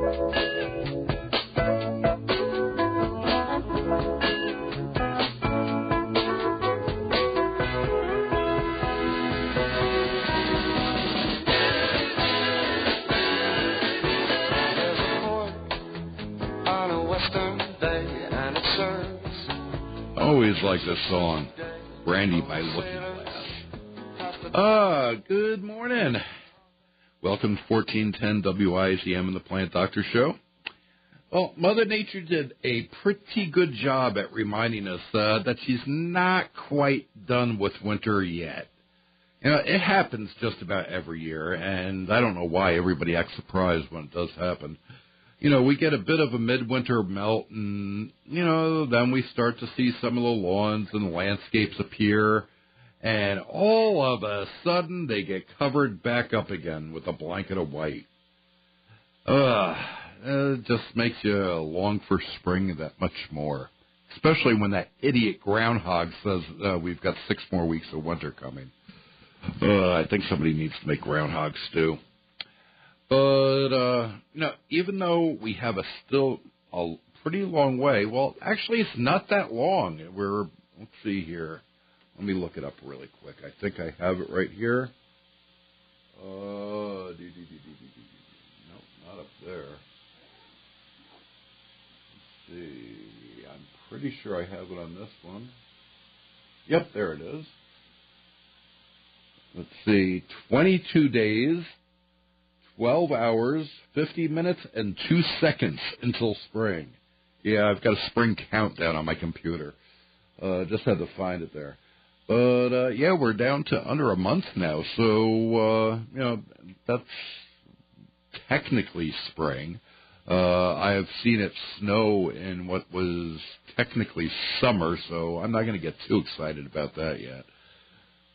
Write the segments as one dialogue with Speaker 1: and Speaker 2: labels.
Speaker 1: I always like this song, Brandy by Looking Glass. Ah, good morning. Welcome to 1410 WIZM and the Plant Doctor Show. Well, Mother Nature did a pretty good job at reminding us uh, that she's not quite done with winter yet. You know, it happens just about every year, and I don't know why everybody acts surprised when it does happen you know, we get a bit of a midwinter melt, and you know, then we start to see some of the lawns and landscapes appear, and all of a sudden they get covered back up again with a blanket of white. Ugh, it just makes you long for spring that much more, especially when that idiot groundhog says uh, we've got six more weeks of winter coming. Uh, I think somebody needs to make groundhog stew. But uh, you know, even though we have a still a pretty long way, well, actually, it's not that long. We're let's see here. Let me look it up really quick. I think I have it right here. Uh, dee, dee, dee, nope, not up there. Let's see. I'm pretty sure I have it on this one. Yep, there it is. Let's see. 22 days 12 hours, 50 minutes, and 2 seconds until spring. Yeah, I've got a spring countdown on my computer. Uh, just had to find it there. But uh, yeah, we're down to under a month now, so uh, you know that's technically spring. Uh, I have seen it snow in what was technically summer, so I'm not going to get too excited about that yet.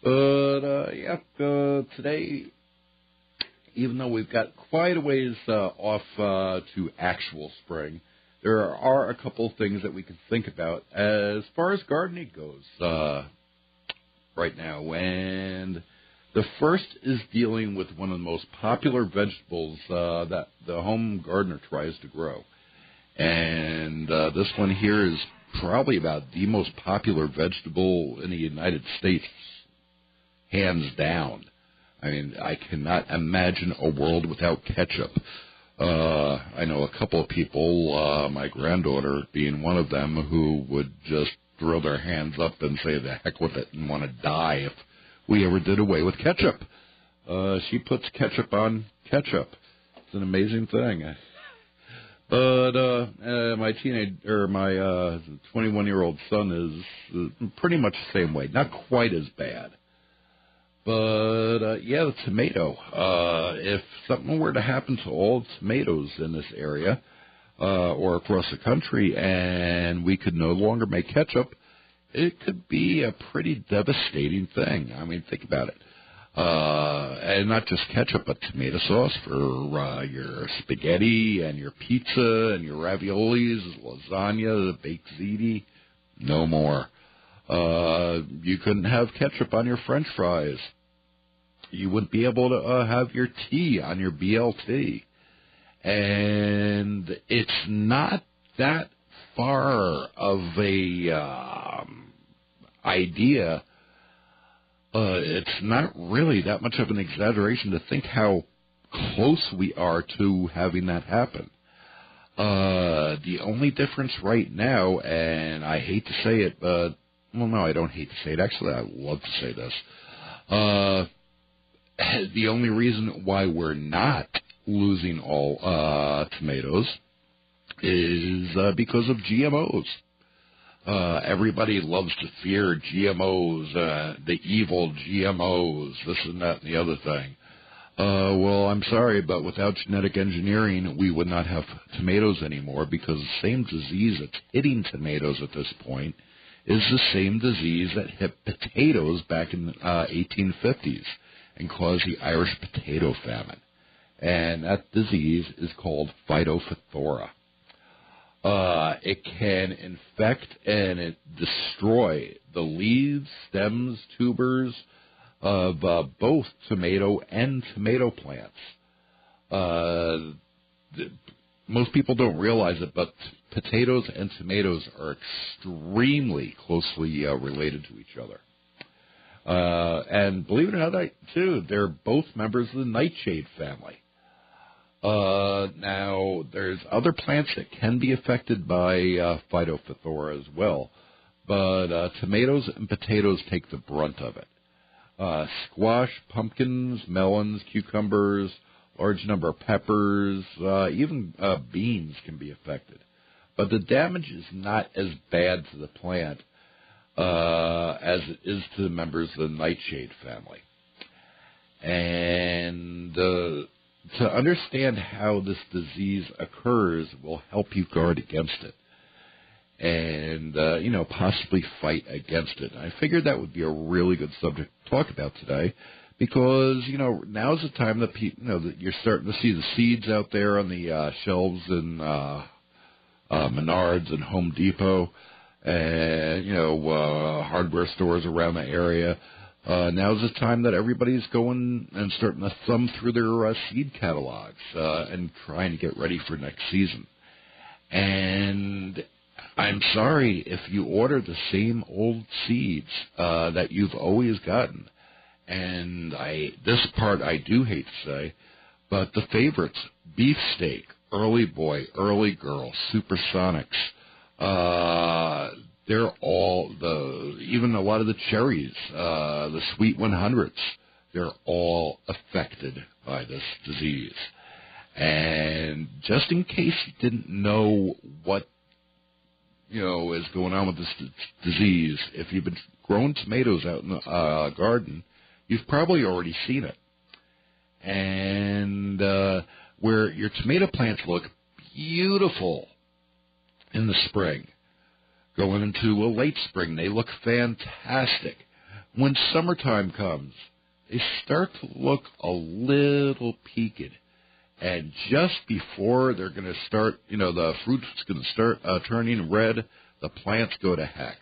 Speaker 1: But uh, yeah, uh, today even though we've got quite a ways uh, off uh, to actual spring, there are a couple things that we can think about as far as gardening goes uh, right now. And the first is dealing with one of the most popular vegetables uh, that the home gardener tries to grow. And uh, this one here is probably about the most popular vegetable in the United States, hands down. I mean, I cannot imagine a world without ketchup. Uh, I know a couple of people, uh, my granddaughter being one of them, who would just throw their hands up and say the heck with it and want to die if we ever did away with ketchup. Uh, she puts ketchup on ketchup. It's an amazing thing. But uh, uh, my teenage or my uh, 21 year old son is uh, pretty much the same way. Not quite as bad. But uh, yeah, the tomato. Uh, if something were to happen to all tomatoes in this area uh, or across the country, and we could no longer make ketchup, it could be a pretty devastating thing. I mean, think about it. Uh, and not just ketchup, but tomato sauce for uh, your spaghetti and your pizza and your raviolis, lasagna, the baked ziti. No more. Uh, you couldn't have ketchup on your French fries. You wouldn't be able to uh, have your tea on your BLT. And it's not that far of a um, idea. Uh, it's not really that much of an exaggeration to think how close we are to having that happen. Uh, the only difference right now, and I hate to say it, but well, no, I don't hate to say it. Actually, I love to say this. Uh, the only reason why we're not losing all uh, tomatoes is uh, because of GMOs. Uh, everybody loves to fear GMOs, uh, the evil GMOs, this and that and the other thing. Uh, well, I'm sorry, but without genetic engineering, we would not have tomatoes anymore because the same disease that's hitting tomatoes at this point is the same disease that hit potatoes back in the uh, 1850s and caused the Irish potato famine. And that disease is called Phytophthora. Uh, it can infect and it destroy the leaves, stems, tubers of uh, both tomato and tomato plants. Uh, most people don't realize it, but potatoes and tomatoes are extremely closely uh, related to each other. Uh, and believe it or not, too, they're both members of the nightshade family. Uh, now, there's other plants that can be affected by uh, Phytophthora as well, but uh, tomatoes and potatoes take the brunt of it. Uh, squash, pumpkins, melons, cucumbers, large number of peppers, uh, even uh, beans can be affected. But the damage is not as bad to the plant uh, as it is to the members of the nightshade family. And uh, to understand how this disease occurs will help you guard against it and uh, you know possibly fight against it. I figured that would be a really good subject to talk about today because you know now's the time that people you know that you're starting to see the seeds out there on the uh, shelves in uh, uh, Menards and Home Depot and you know uh, hardware stores around the area. Uh, now's the time that everybody's going and starting to thumb through their uh, seed catalogs uh, and trying to get ready for next season. And I'm sorry if you order the same old seeds uh, that you've always gotten. And I this part I do hate to say, but the favorites: beefsteak, early boy, early girl, supersonics. Uh, they're all the even a lot of the cherries, uh, the sweet 100s. They're all affected by this disease. And just in case you didn't know what you know is going on with this d- disease, if you've been growing tomatoes out in the uh, garden, you've probably already seen it. And uh, where your tomato plants look beautiful in the spring, going into a late spring, they look fantastic. When summertime comes, they start to look a little peaked and just before they're going to start, you know, the fruit's going to start uh, turning red, the plants go to heck,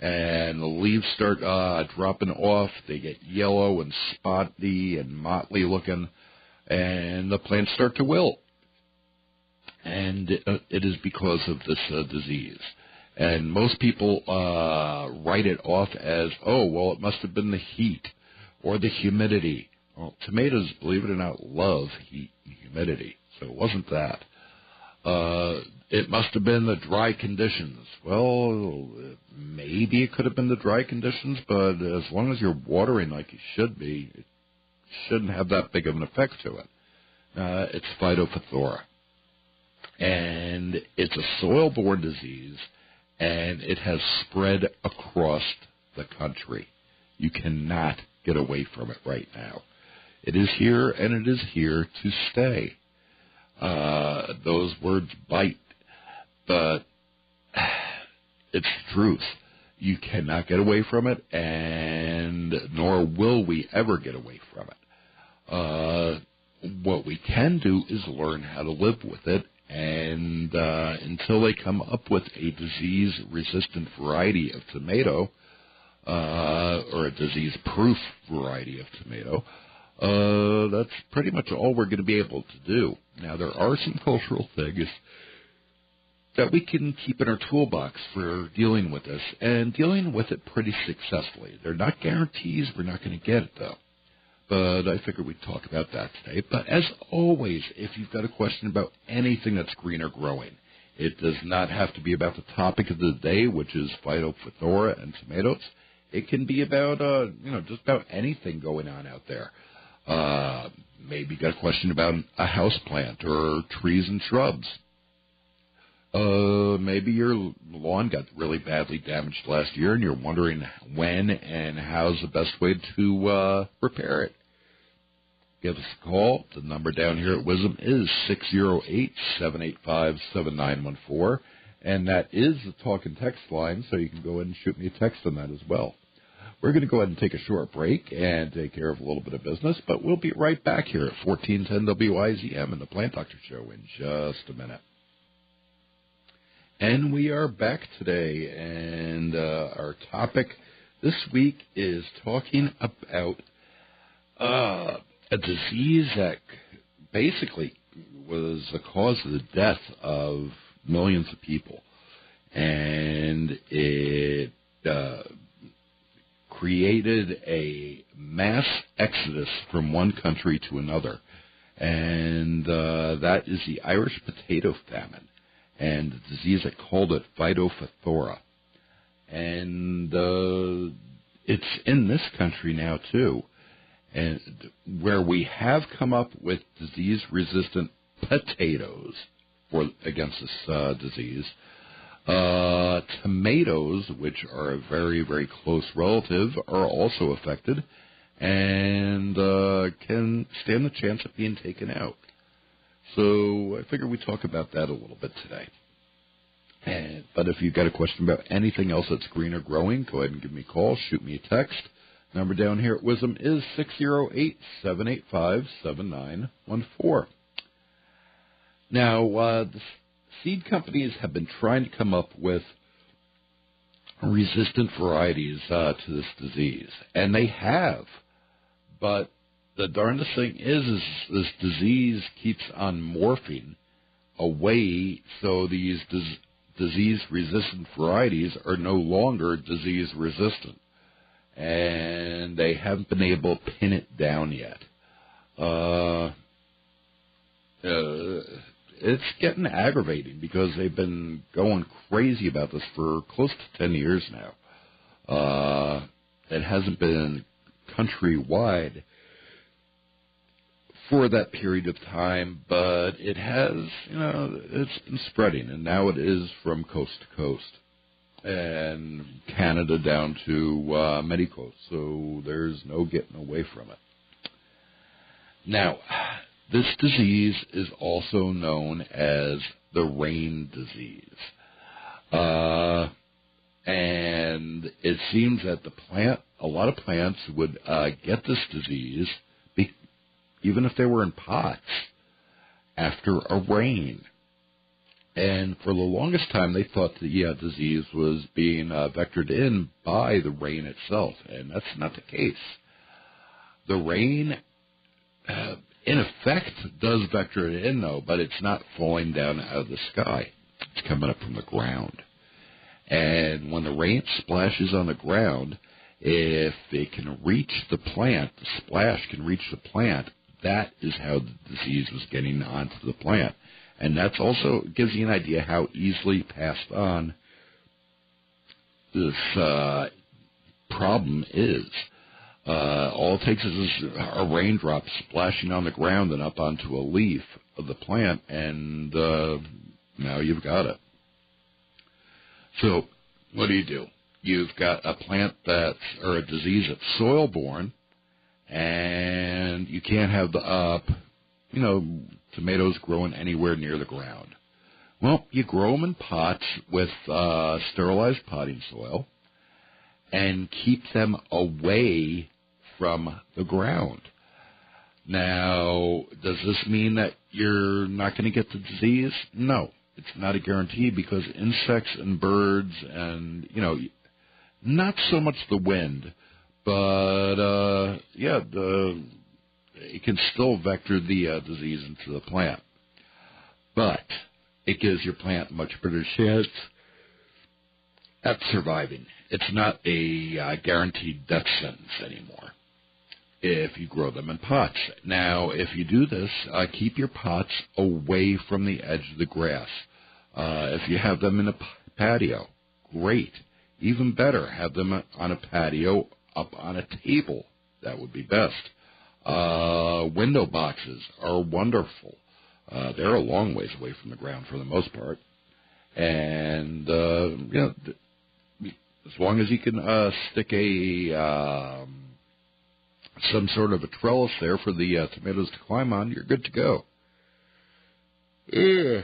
Speaker 1: and the leaves start uh, dropping off. They get yellow and spotty and motley looking, and the plants start to wilt. And it, uh, it is because of this uh, disease. And most people uh, write it off as, oh, well, it must have been the heat or the humidity well, tomatoes, believe it or not, love heat and humidity, so it wasn't that. Uh, it must have been the dry conditions. Well, maybe it could have been the dry conditions, but as long as you're watering like you should be, it shouldn't have that big of an effect to it. Uh, it's Phytophthora. And it's a soil borne disease, and it has spread across the country. You cannot get away from it right now. It is here and it is here to stay. Uh, those words bite, but it's truth. You cannot get away from it, and nor will we ever get away from it. Uh, what we can do is learn how to live with it, and uh, until they come up with a disease-resistant variety of tomato, uh, or a disease-proof variety of tomato, uh, that's pretty much all we're going to be able to do. Now, there are some cultural things that we can keep in our toolbox for dealing with this and dealing with it pretty successfully. They're not guarantees. We're not going to get it, though. But I figured we'd talk about that today. But as always, if you've got a question about anything that's green or growing, it does not have to be about the topic of the day, which is Phytophthora and tomatoes. It can be about, uh, you know, just about anything going on out there. Uh, maybe got a question about a house plant or trees and shrubs. Uh, maybe your lawn got really badly damaged last year and you're wondering when and how's the best way to uh, repair it. Give us a call. The number down here at Wisdom is 608-785-7914. and that is the talk and text line, so you can go ahead and shoot me a text on that as well. We're going to go ahead and take a short break and take care of a little bit of business, but we'll be right back here at 1410 WIZM in the Plant Doctor Show in just a minute. And we are back today, and uh, our topic this week is talking about uh, a disease that basically was the cause of the death of millions of people, and it uh, created a mass exodus from one country to another, and uh, that is the Irish potato famine, and the disease that called it Phytophthora, and uh, it's in this country now too, and where we have come up with disease-resistant potatoes for against this uh, disease. Uh, tomatoes, which are a very, very close relative, are also affected and uh, can stand the chance of being taken out. So I figure we talk about that a little bit today. And, but if you've got a question about anything else that's green or growing, go ahead and give me a call, shoot me a text. Number down here at Wisdom is 608 785 7914. Now, uh, the seed companies have been trying to come up with resistant varieties uh, to this disease, and they have. But the darndest thing is, is this disease keeps on morphing away, so these dis- disease-resistant varieties are no longer disease-resistant, and they haven't been able to pin it down yet. Uh, uh, it's getting aggravating because they've been going crazy about this for close to 10 years now. Uh, it hasn't been countrywide for that period of time, but it has, you know, it's been spreading, and now it is from coast to coast, and Canada down to uh, Mexico, so there's no getting away from it. Now, this disease is also known as the rain disease. Uh, and it seems that the plant, a lot of plants would uh, get this disease, be, even if they were in pots, after a rain. And for the longest time, they thought the disease was being uh, vectored in by the rain itself, and that's not the case. The rain uh, in effect does vector it in though, but it's not falling down out of the sky. It's coming up from the ground. And when the rain splashes on the ground, if it can reach the plant, the splash can reach the plant, that is how the disease was getting onto the plant. And that's also gives you an idea how easily passed on this uh, problem is. Uh, all it takes is a raindrop splashing on the ground and up onto a leaf of the plant, and uh, now you've got it. So, what do you do? You've got a plant that's, or a disease that's soil borne, and you can't have the, uh, you know, tomatoes growing anywhere near the ground. Well, you grow them in pots with uh, sterilized potting soil and keep them away from the ground. Now, does this mean that you're not going to get the disease? No, it's not a guarantee because insects and birds and, you know, not so much the wind, but, uh, yeah, the, it can still vector the uh, disease into the plant. But it gives your plant much better chance at surviving. It's not a uh, guaranteed death sentence anymore if you grow them in pots. Now, if you do this, uh, keep your pots away from the edge of the grass. Uh, if you have them in a patio, great. Even better, have them on a patio up on a table. That would be best. Uh, window boxes are wonderful. Uh, they're a long ways away from the ground for the most part. And, uh, you know, as long as you can uh, stick a um, some sort of a trellis there for the uh, tomatoes to climb on, you're good to go. Yeah.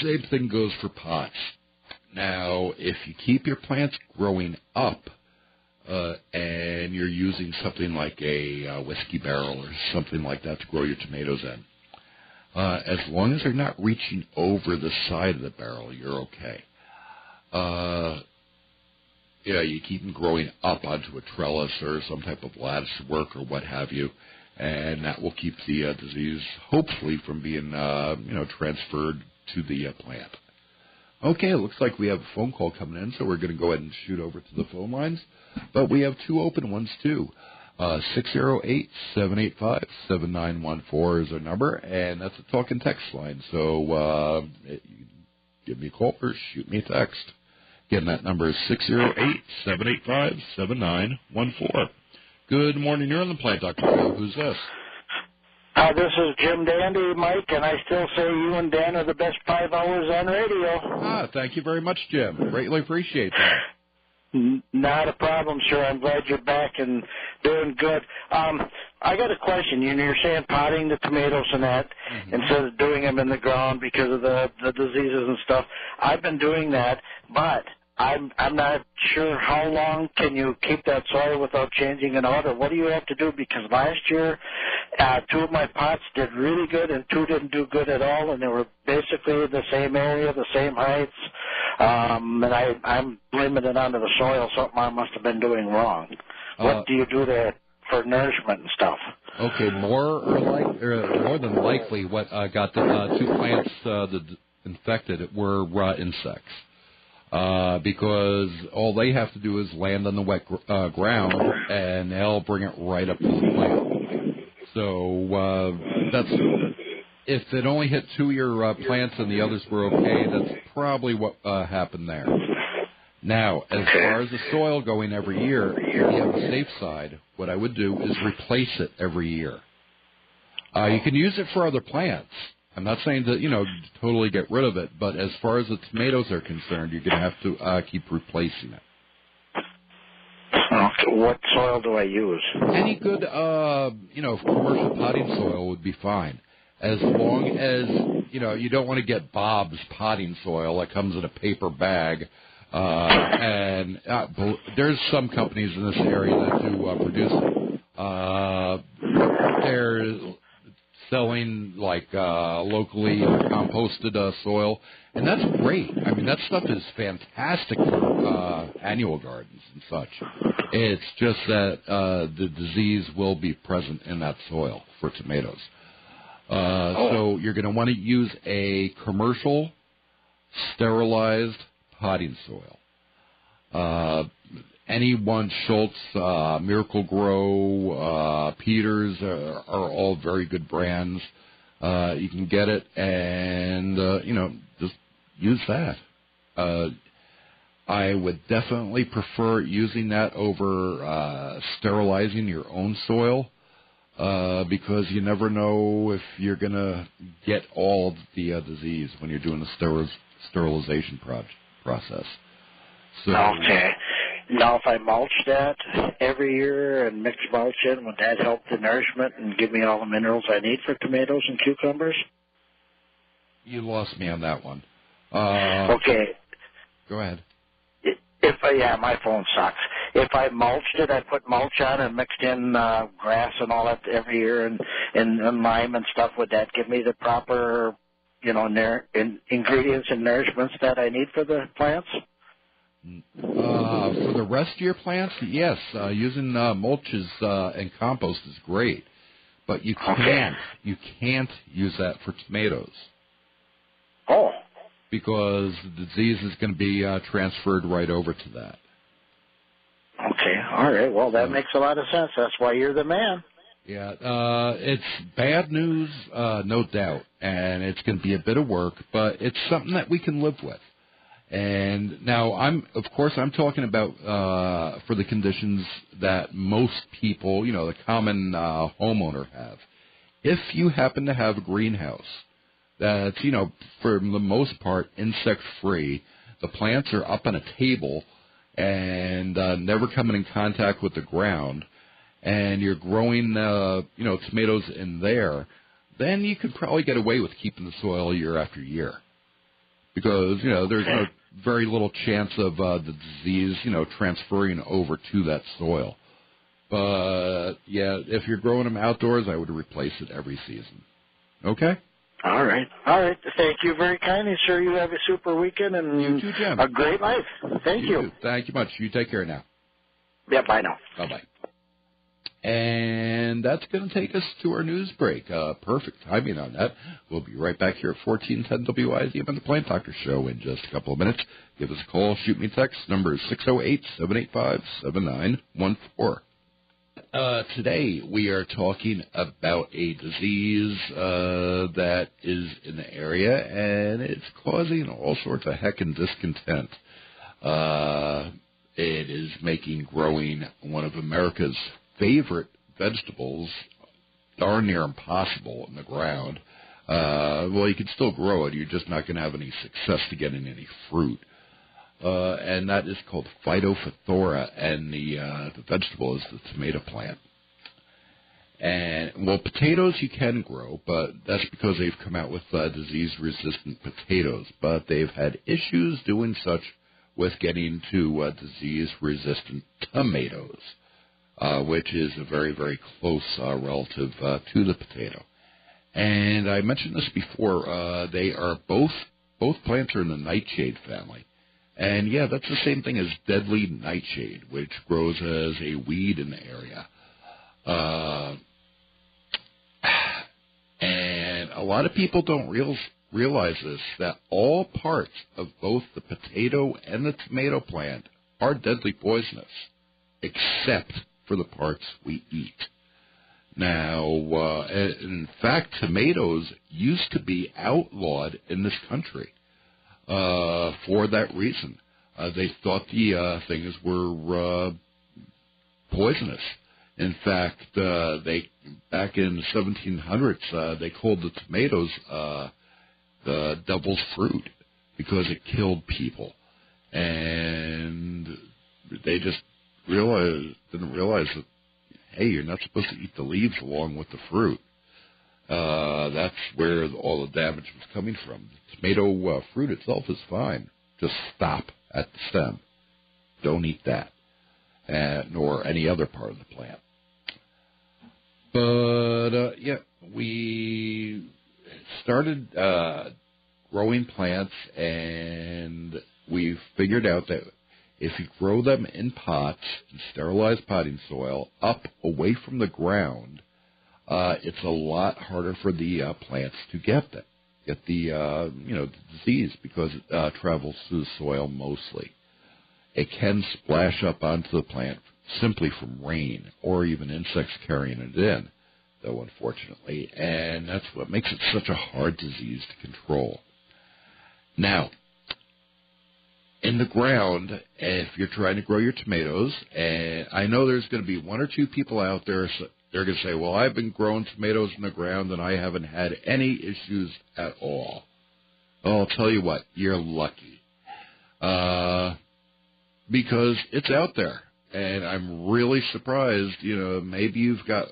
Speaker 1: Same thing goes for pots. Now, if you keep your plants growing up, uh, and you're using something like a uh, whiskey barrel or something like that to grow your tomatoes in, uh, as long as they're not reaching over the side of the barrel, you're okay. Uh, yeah, you keep them growing up onto a trellis or some type of lattice work or what have you, and that will keep the uh, disease hopefully from being uh, you know transferred to the uh, plant. Okay, it looks like we have a phone call coming in, so we're going to go ahead and shoot over to the phone lines. But we have two open ones too. Uh, six zero eight seven eight five seven nine one four is our number, and that's a talk and text line. So uh, it, give me a call or shoot me a text. Again, that number is six zero eight seven eight five seven nine one four. Good morning. You're on the plant, Dr. Who's this?
Speaker 2: Uh, this is Jim Dandy, Mike, and I still say you and Dan are the best five hours on radio.
Speaker 1: Ah, thank you very much, Jim. Greatly appreciate that.
Speaker 2: Not a problem, sir. I'm glad you're back and doing good. Um, I got a question. You know, you're saying potting the tomatoes and that
Speaker 1: Mm-hmm.
Speaker 2: instead of doing them in the ground because of the the diseases and stuff. I've been doing that, but I'm I'm not sure how long can you keep that soil without changing it out, or what do you have to do? Because last year, uh, two of my pots did really good, and two didn't do good at all, and they were basically the same area, the same heights. Um, and I I'm blaming it onto the soil. Something I must have been doing wrong. What
Speaker 1: Uh,
Speaker 2: do you do there for nourishment and stuff?
Speaker 1: Okay, more or like or more than likely, what uh, got the uh, two plants uh, the infected were uh, insects. Uh, because all they have to do is land on the wet gr- uh, ground, and they'll bring it right up to the plant. So uh, that's if it only hit two of your uh, plants and the others were okay. That's probably what uh, happened there. Now, as far as the soil going every year, if you have a safe side, what I would do is replace it every year. Uh, you can use it for other plants. I'm not saying to you know totally get rid of it, but as far as the tomatoes are concerned, you're going to have to uh, keep replacing it.
Speaker 2: What soil do I use?
Speaker 1: Any good uh, you know commercial potting soil would be fine, as long as you know you don't want to get Bob's potting soil that comes in a paper bag. Uh, and uh, there's some companies in this area that do uh, produce it. Uh, they're selling like uh, locally composted uh, soil, and that's great. I mean, that stuff is fantastic for uh, annual gardens and such. It's just that uh, the disease will be present in that soil for tomatoes. Uh, So you're going to want to use a commercial sterilized potting soil. Uh, any one Schultz, uh, Miracle-Gro, uh, Peters are, are all very good brands. Uh, you can get it and, uh, you know, just use that. Uh, I would definitely prefer using that over uh, sterilizing your own soil uh, because you never know if you're going to get all the uh, disease when you're doing the steril- sterilization pro- process. So,
Speaker 2: Okay. Now, if I mulch that every year and mix mulch in, would that help the nourishment and give me all the minerals I need for tomatoes and cucumbers?
Speaker 1: You lost me on that one. Uh,
Speaker 2: Okay.
Speaker 1: Go ahead.
Speaker 2: If I, yeah, my phone sucks. If I mulched it, I put mulch on and mixed in uh, grass and all that every year and, and, and lime and stuff. Would that give me the proper, you know, ner- in, ingredients and nourishments that I need for the plants?
Speaker 1: Uh, for the rest of your plants, yes, uh, using uh, mulch is, uh, and compost is great, but you can't you can't use that for tomatoes
Speaker 2: Oh,
Speaker 1: because the disease is going to be uh, transferred right over to that.
Speaker 2: okay. All right. Well, that makes a lot of sense. That's why you're the man.
Speaker 1: Yeah, uh, it's bad news, uh, no doubt, and it's going to be a bit of work, but it's something that we can live with. And now I'm, of course, I'm talking about uh, for the conditions that most people, you know, the common uh, homeowner have. If you happen to have a greenhouse that's, you know, for the most part insect free, the plants are up on a table and uh, never coming in contact with the ground, and you're growing, uh, you know, tomatoes in there, then you could probably get away with keeping the soil year after year because you know there's no very little chance of uh, the disease, you know, transferring over to that soil. But yeah, if you're growing them outdoors, I would replace it every season. Okay.
Speaker 2: All right. All right. Thank you very kindly, sir. You have a super weekend and
Speaker 1: You too, Jim.
Speaker 2: a great life. Thank you.
Speaker 1: too. Thank you much. You take care now.
Speaker 2: Yeah, bye now.
Speaker 1: Bye bye. And that's going to take us to our news break. Uh, perfect timing on that. We'll be right back here at 1410 WIZM on the Plant Doctor Show in just a couple of minutes. Give us a call, shoot me a text. Number is 608 785 7914. Uh, today we are talking about a disease uh, that is in the area and it's causing all sorts of heck and discontent. Uh, it is making growing one of America's favorite vegetables darn near impossible in the ground. Uh, well, you can still grow it. You're just not going to have any success to getting any fruit. Uh, and that is called Phytophthora, and the uh, the vegetable is the tomato plant. And well, potatoes you can grow, but that's because they've come out with uh, disease-resistant potatoes. But they've had issues doing such with getting to uh, disease-resistant tomatoes, uh, which is a very very close uh, relative uh, to the potato. And I mentioned this before. Uh, they are both both plants are in the nightshade family. And yeah, that's the same thing as deadly nightshade, which grows as a weed in the area. Uh, and a lot of people don't real, realize this that all parts of both the potato and the tomato plant are deadly poisonous, except for the parts we eat. Now, uh, in fact, tomatoes used to be outlawed in this country uh, for that reason. Uh, they thought the uh, things were uh, poisonous. In fact, uh, they back in the 1700s uh, they called the tomatoes uh, the devil's fruit because it killed people, and they just realized didn't realize that hey, you're not supposed to eat the leaves along with the fruit. Uh, that's where all the damage was coming from. The tomato uh, fruit itself is fine. Just stop at the stem. Don't eat that, uh, nor any other part of the plant. But uh, yeah, we started uh, growing plants, and we figured out that if you grow them in pots in sterilized potting soil up away from the ground, uh, it's a lot harder for the uh, plants to get that, get the uh, you know the disease because it uh, travels through the soil mostly. It can splash up onto the plant simply from rain or even insects carrying it in, though unfortunately, and that's what makes it such a hard disease to control. Now, in the ground, if you're trying to grow your tomatoes, and I know there's going to be one or two people out there they're going to say, well, I've been growing tomatoes in the ground and I haven't had any issues at all. Well, I'll tell you what, you're lucky. Uh, because it's out there. And I'm really surprised, you know, maybe you've got,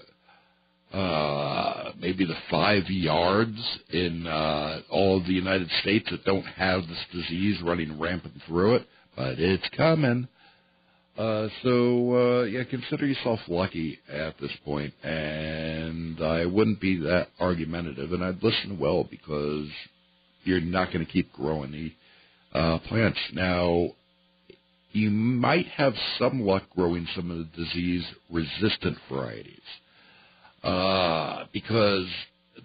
Speaker 1: uh, maybe the five yards in, uh, all of the United States that don't have this disease running rampant through it, but it's coming. Uh, so uh, yeah, consider yourself lucky at this point, and I wouldn't be that argumentative, and I'd listen well because you're not going to keep growing the uh, plants. Now, you might have some luck growing some of the disease-resistant varieties, uh, because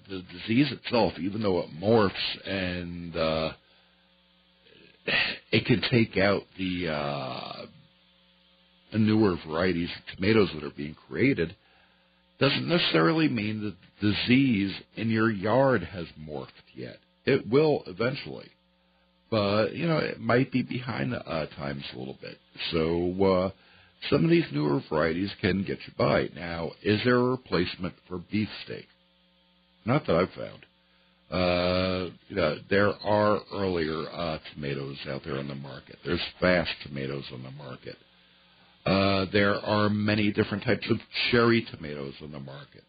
Speaker 1: the disease itself, even though it morphs and uh, it can take out the uh, newer varieties of tomatoes that are being created doesn't necessarily mean that the disease in your yard has morphed yet. It will eventually. But, you know, it might be behind the uh, times a little bit. So, uh, some of these newer varieties can get you by. Now, is there a replacement for beefsteak? Not that I've found. Uh, you know, there are earlier uh, tomatoes out there on the market. There's fast tomatoes on the market. Uh, there are many different types of cherry tomatoes on the market,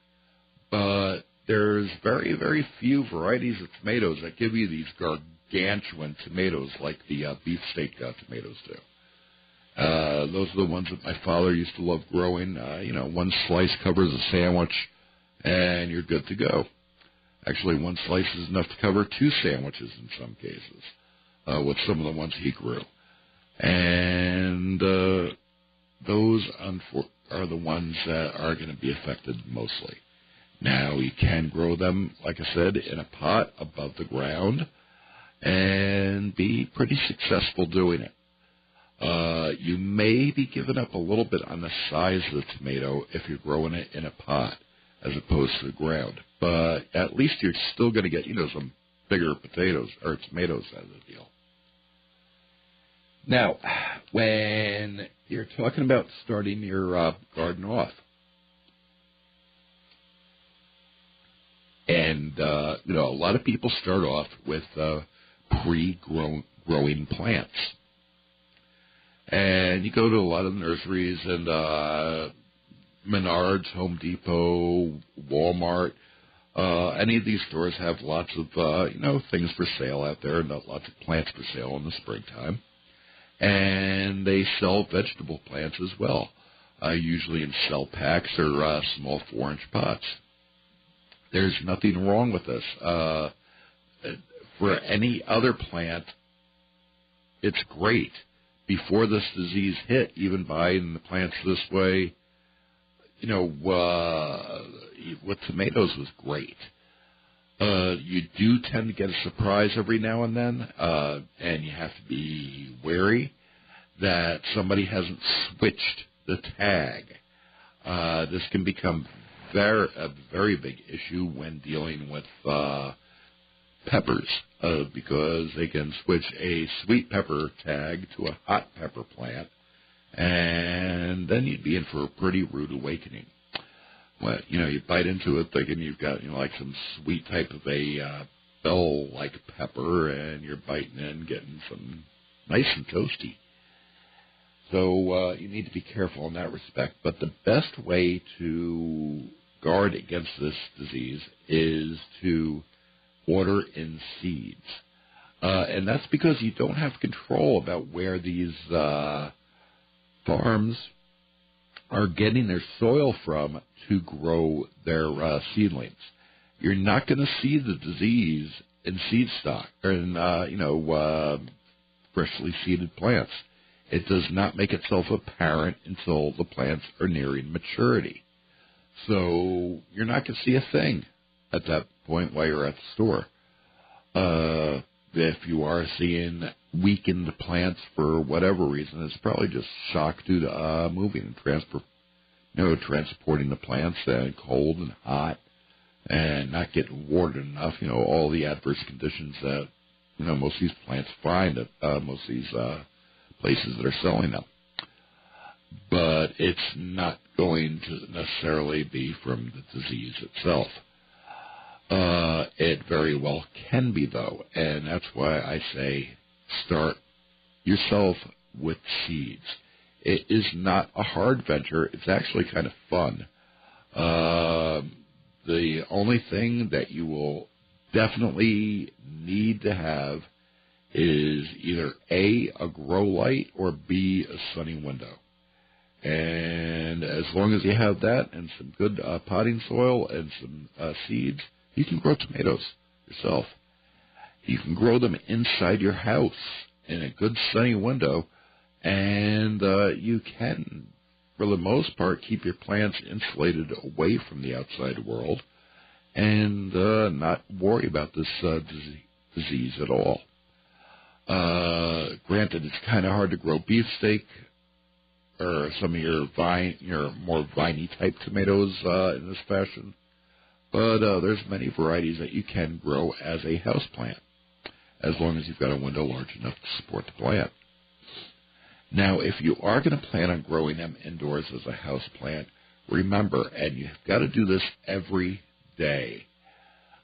Speaker 1: but there's very, very few varieties of tomatoes that give you these gargantuan tomatoes like the uh, beefsteak uh, tomatoes do. Uh, those are the ones that my father used to love growing. Uh, you know, one slice covers a sandwich, and you're good to go. Actually, one slice is enough to cover two sandwiches in some cases, uh, with some of the ones he grew. And uh, those, unfor- are the ones that are going to be affected mostly. Now, you can grow them, like I said, in a pot above the ground and be pretty successful doing it. Uh, you may be giving up a little bit on the size of the tomato if you're growing it in a pot as opposed to the ground. But at least you're still going to get, you know, some bigger potatoes or tomatoes out of the deal. Now, when you're talking about starting your uh, garden off, and uh, you know, a lot of people start off with uh, pre-growing plants, and you go to a lot of nurseries and uh, Menards, Home Depot, Walmart. Uh, any of these stores have lots of uh, you know things for sale out there, and lots of plants for sale in the springtime and they sell vegetable plants as well, uh, usually in cell packs or uh, small four-inch pots. There's nothing wrong with this. Uh, for any other plant, it's great. Before this disease hit, even buying the plants this way, you know, uh, with tomatoes was great. Uh, you do tend to get a surprise every now and then, uh, and you have to be wary that somebody hasn't switched the tag. Uh, this can become very, a very big issue when dealing with uh, peppers uh, because they can switch a sweet pepper tag to a hot pepper plant, and then you'd be in for a pretty rude awakening what you know, you bite into it thinking you've got you know like some sweet type of a uh, bell like pepper, and you're biting in, getting some nice and toasty. So uh, you need to be careful in that respect. But the best way to guard against this disease is to order in seeds. Uh, and that's because you don't have control about where these uh, farms are getting their soil from to grow their uh, seedlings. You're not going to see the disease in seed stock or in uh, you know uh, freshly seeded plants. It does not make itself apparent until the plants are nearing maturity. So you're not going to see a thing at that point while you're at the store. Uh, if you are seeing weakened plants for whatever reason, it's probably just shock due to uh, moving and transfer, you know, transporting the plants uh, cold and hot and not getting watered enough. You know, all the adverse conditions that you know most of these plants find at uh, most of these uh, places that are selling them. But it's not going to necessarily be from the disease itself. Uh, it very well can be, though, and that's why I say start yourself with seeds. It is not a hard venture. It's actually kind of fun. Uh, the only thing that you will definitely need to have is either A, a grow light, or B, a sunny window. And as long as you have that and some good uh, potting soil and some uh, seeds, you can grow tomatoes yourself. You can grow them inside your house in a good sunny window, and uh, you can, for the most part, keep your plants insulated away from the outside world and uh, not worry about this uh, disease at all. Uh, granted, it's kind of hard to grow beefsteak or some of your vine, your more viney type tomatoes uh, in this fashion, but uh, there's many varieties that you can grow as a house plant as long as you've got a window large enough to support the plant. Now, if you are going to plan on growing them indoors as a house plant, remember, and you've got to do this every day,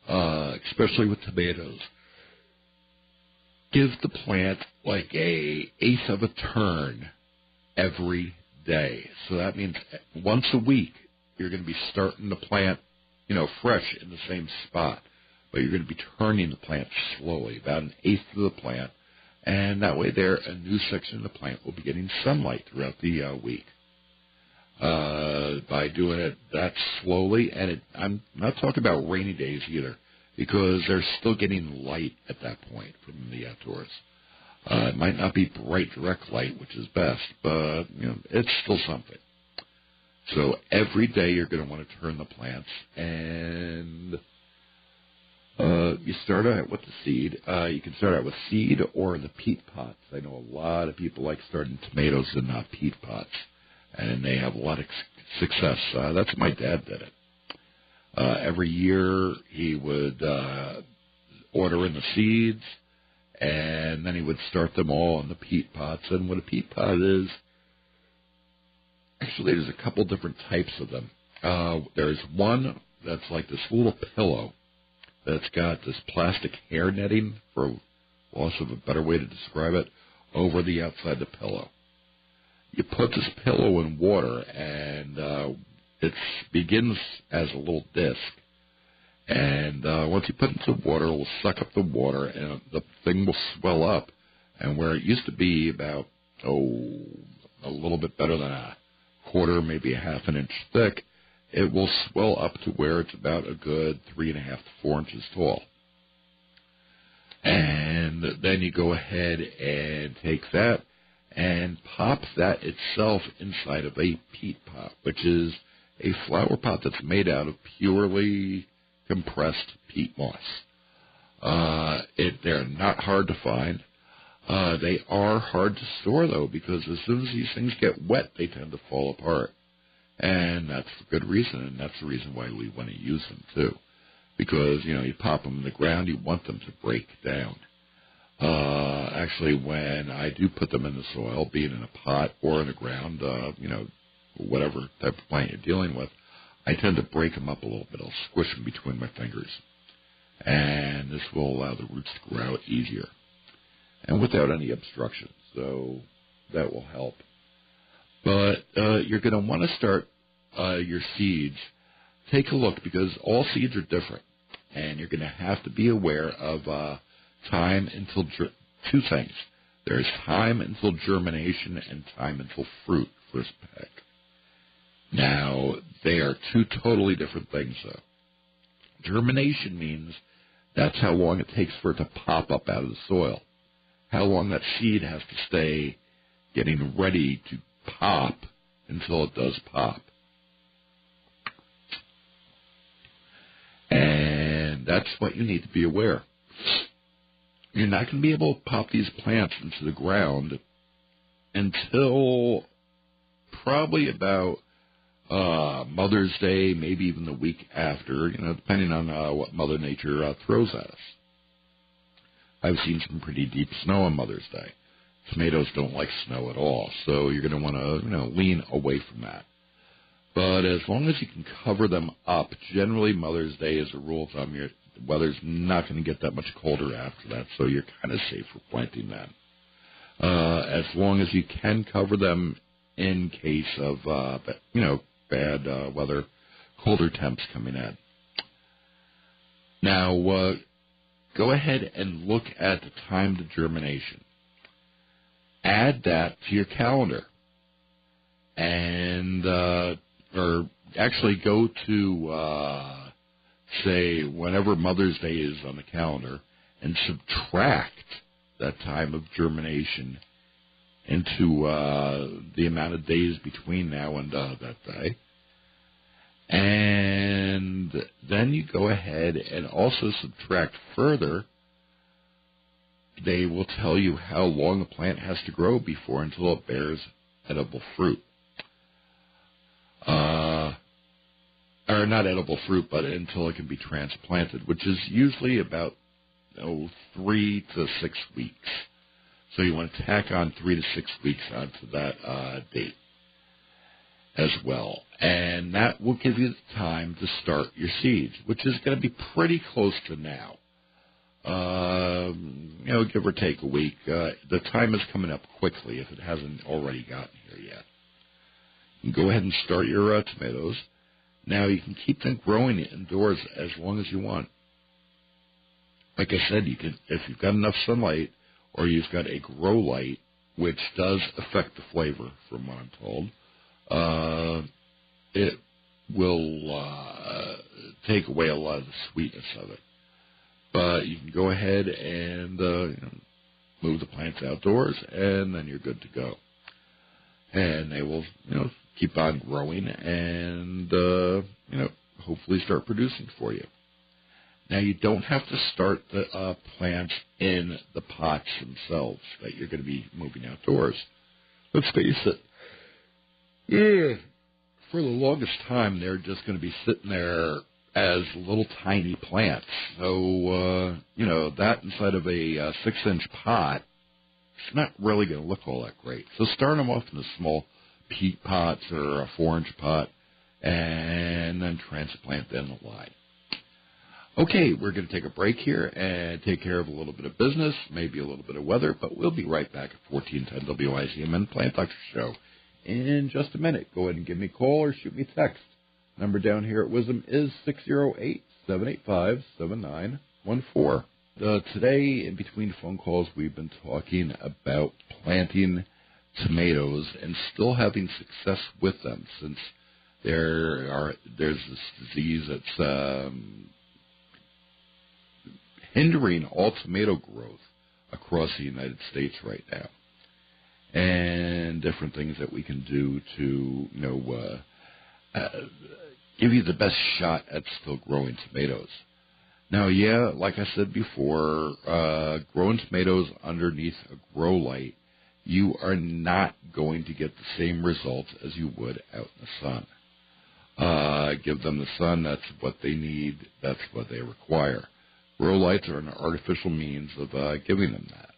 Speaker 1: uh, especially with tomatoes. Give the plant like a eighth of a turn every day. So that means once a week you're going to be starting the plant, you know, fresh in the same spot but you're going to be turning the plant slowly, about an eighth of the plant, and that way there a new section of the plant will be getting sunlight throughout the uh, week. Uh, by doing it that slowly, and it, I'm not talking about rainy days either, because they're still getting light at that point from the outdoors. Uh, it might not be bright direct light, which is best, but you know it's still something. So every day you're going to want to turn the plants, and uh, you start out with the seed. Uh, you can start out with seed or the peat pots. I know a lot of people like starting tomatoes in uh, peat pots, and they have a lot of success. Uh, that's my dad did it. Uh, every year he would uh, order in the seeds, and then he would start them all in the peat pots. And what a peat pot is, actually, there's a couple different types of them. Uh, there's one that's like this little pillow that's got this plastic hair netting, for loss of a better way to describe it, over the outside the pillow. You put this pillow in water, and uh, it begins as a little disc. And uh, once you put it into water, it will suck up the water, and the thing will swell up. And where it used to be about oh a little bit better than a quarter, maybe a half an inch thick, it will swell up to where it's about a good three and a half to four inches tall. And then you go ahead and take that and pop that itself inside of a peat pot, which is a flower pot that's made out of purely compressed peat moss. Uh, it, they're not hard to find. Uh, they are hard to store though, because as soon as these things get wet, they tend to fall apart. And that's for good reason, and that's the reason why we want to use them too. Because, you know, you pop them in the ground, you want them to break down. Uh, actually, when I do put them in the soil, be it in a pot or in the ground, uh, you know, whatever type of plant you're dealing with, I tend to break them up a little bit. I'll squish them between my fingers. And this will allow the roots to grow easier and without any obstruction. So that will help. But uh, you're going to want to start uh, your seeds. Take a look because all seeds are different, and you're going to have to be aware of uh, time until ger- two things. There's time until germination and time until fruit first peck. Now they are two totally different things, though. Germination means that's how long it takes for it to pop up out of the soil. How long that seed has to stay getting ready to pop until it does pop. And that's what you need to be aware. You're not going to be able to pop these plants into the ground until probably about uh, Mother's Day, maybe even the week after, you know, depending on uh, what Mother Nature uh, throws at us. I've seen some pretty deep snow on Mother's Day. Tomatoes don't like snow at all, so you're going to want to, you know, lean away from that. But as long as you can cover them up, generally Mother's Day is a rule of thumb. Your weather's not going to get that much colder after that, so you're kind of safe for planting them. Uh, as long as you can cover them in case of, uh, you know, bad uh, weather, colder temps coming in. Now, uh, go ahead and look at the time to germination add that to your calendar and uh, or actually go to uh, say whenever Mother's Day is on the calendar and subtract that time of germination into uh, the amount of days between now and uh, that day. And then you go ahead and also subtract further they will tell you how long a plant has to grow before until it bears edible fruit. Uh, or not edible fruit, but until it can be transplanted, which is usually about oh, three to six weeks. So you want to tack on three to six weeks onto that uh, date as well. And that will give you the time to start your seeds, which is going to be pretty close to now uh, you know, give or take a week. Uh, the time is coming up quickly if it hasn't already gotten here yet. Go ahead and start your uh, tomatoes. Now you can keep them growing indoors as long as you want. Like I said, you can if you've got enough sunlight or you've got a grow light, which does affect the flavor, from what I'm told. Uh, it will uh, take away a lot of the sweetness of it. But you can go ahead and uh, you know, move the plants outdoors, and then you're good to go. and they will, you know, keep on growing and uh, you know, hopefully start producing for you. Now you don't have to start the uh, plants in the pots themselves that you're going to be moving outdoors. Let's face it. Yeah, for the longest time they're just going to be sitting there as little tiny plants. So uh, you know that inside of a uh, six-inch pot, it's not really going to look all that great. So start them off in a small peat pots or a four-inch pot, and then transplant them the line. Okay, we're going to take a break here and take care of a little bit of business, maybe a little bit of weather, but we'll be right back at 1410 WIZM Plant Doctor Show in just a minute. Go ahead and give me a call or shoot me a text. Number down here at Wisdom is 608 785 7914. Uh, today, in between phone calls, we've been talking about planting tomatoes and still having success with them since there are there's this disease that's um, hindering all tomato growth across the United States right now, and different things that we can do to you know uh, uh, give you the best shot at still growing tomatoes. Now, yeah, like I said before, uh, growing tomatoes underneath a grow light, you are not going to get the same results as you would out in the sun. Uh, give them the sun, that's what they need, that's what they require. Grow lights are an artificial means of uh, giving them that.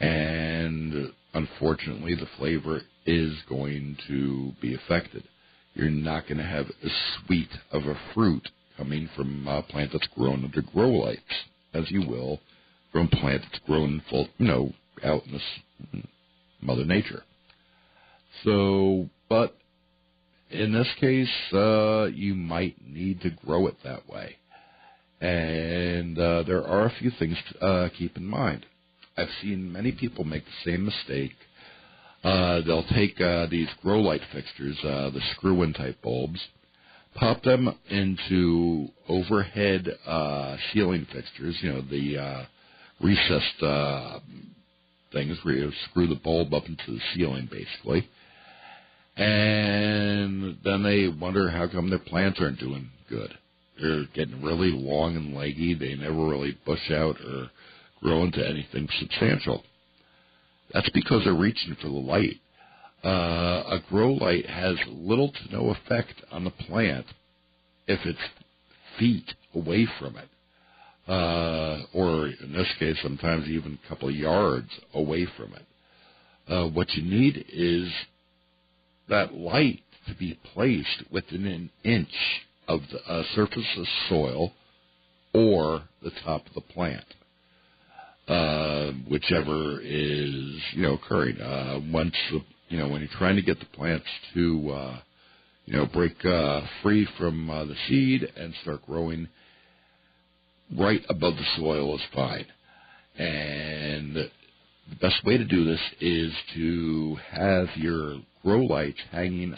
Speaker 1: And unfortunately, the flavor is going to be affected. You're not going to have as sweet of a fruit coming from a plant that's grown under grow lights as you will from a plant that's grown full, you know, out in this Mother Nature. So, but in this case, uh, you might need to grow it that way. And uh, there are a few things to uh, keep in mind. I've seen many people make the same mistake. Uh, they'll take uh, these grow light fixtures, uh, the screw-in type bulbs, pop them into overhead uh, ceiling fixtures, you know, the uh, recessed uh, things where you screw the bulb up into the ceiling, basically. And then they wonder how come their plants aren't doing good. They're getting really long and leggy. They never really bush out or grow into anything substantial. That's because they're reaching for the light. Uh, a grow light has little to no effect on the plant if it's feet away from it, uh, or in this case, sometimes even a couple of yards away from it. Uh, what you need is that light to be placed within an inch of the uh, surface of soil or the top of the plant, uh, whichever is you know occurring. Uh, once the, you know when you're trying to get the plants to uh, you know break uh, free from uh, the seed and start growing, right above the soil is fine. And the best way to do this is to have your grow lights hanging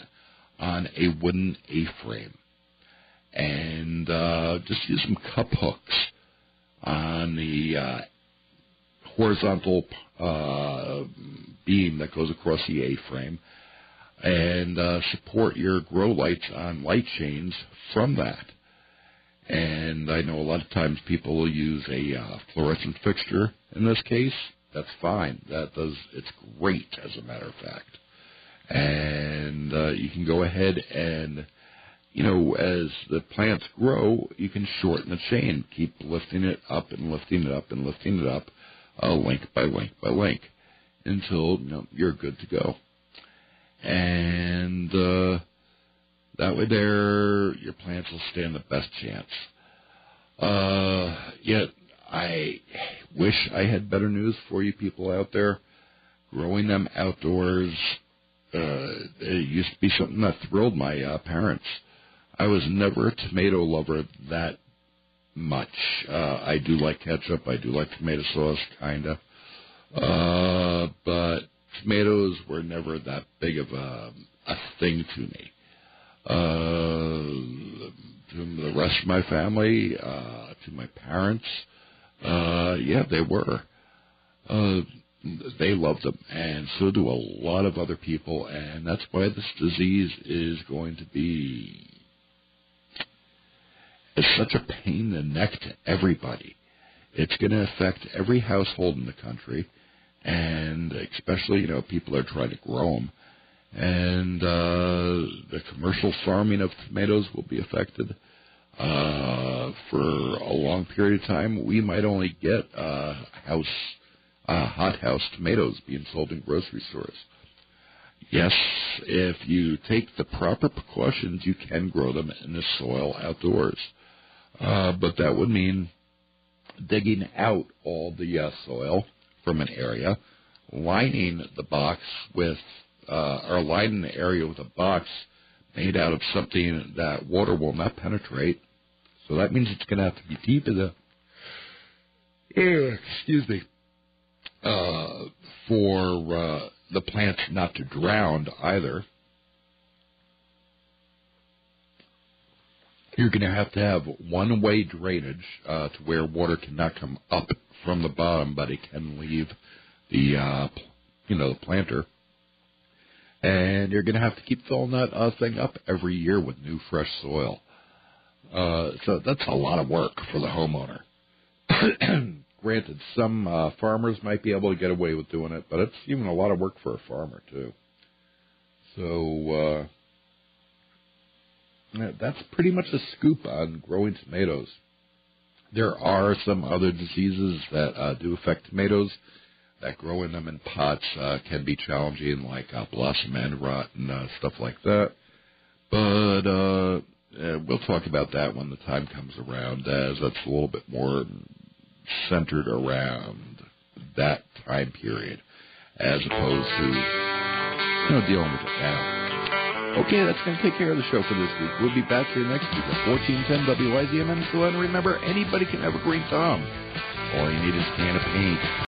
Speaker 1: on a wooden A-frame and uh, just use some cup hooks on the uh, horizontal uh, beam that goes across the A-frame, and uh, support your grow lights on light chains from that. And I know a lot of times people will use a uh, fluorescent fixture. In this case, that's fine. That does it's great, as a matter of fact. And uh, you can go ahead and you know, as the plants grow, you can shorten the chain. Keep lifting it up and lifting it up and lifting it up, uh, link by link by link, until you know, you're good to go. And uh, that way, there your plants will stand the best chance. Uh, yet, I wish I had better news for you people out there. Growing them outdoors, uh, it used to be something that thrilled my uh, parents. I was never a tomato lover that much. Uh, I do like ketchup. I do like tomato sauce, kinda. Uh, but tomatoes were never that big of a, a thing to me. Uh, to the rest of my family, uh, to my parents, uh, yeah, they were. Uh, they love them, and so do a lot of other people, and that's why this disease is going to be it's such a pain in the neck to everybody. It's going to affect every household in the country, and especially you know people are trying to grow them, and uh, the commercial farming of tomatoes will be affected. Uh, for a long period of time, we might only get uh, house uh, hothouse tomatoes being sold in grocery stores. Yes, if you take the proper precautions, you can grow them in the soil outdoors. Uh, but that would mean digging out all the uh, soil from an area, lining the box with, uh, or lining the area with a box made out of something that water will not penetrate. So that means it's going to have to be deep in the, excuse me, uh, for uh, the plants not to drown either. You're going to have to have one-way drainage uh, to where water cannot come up from the bottom, but it can leave the, uh, you know, the planter. And you're going to have to keep filling that uh, thing up every year with new, fresh soil. Uh, so that's a lot of work for the homeowner. Granted, some uh, farmers might be able to get away with doing it, but it's even a lot of work for a farmer too. So uh, that's pretty much a scoop on growing tomatoes. There are some other diseases that uh, do affect tomatoes that growing them in pots uh, can be challenging, like uh, blossom end rot and uh, stuff like that. But uh, we'll talk about that when the time comes around, as that's a little bit more centered around that time period as opposed to you know dealing with it now. Okay, that's going to take care of the show for this week. We'll be back here next week at 1410 WIZM. And remember, anybody can have a green thumb. All you need is a can of paint.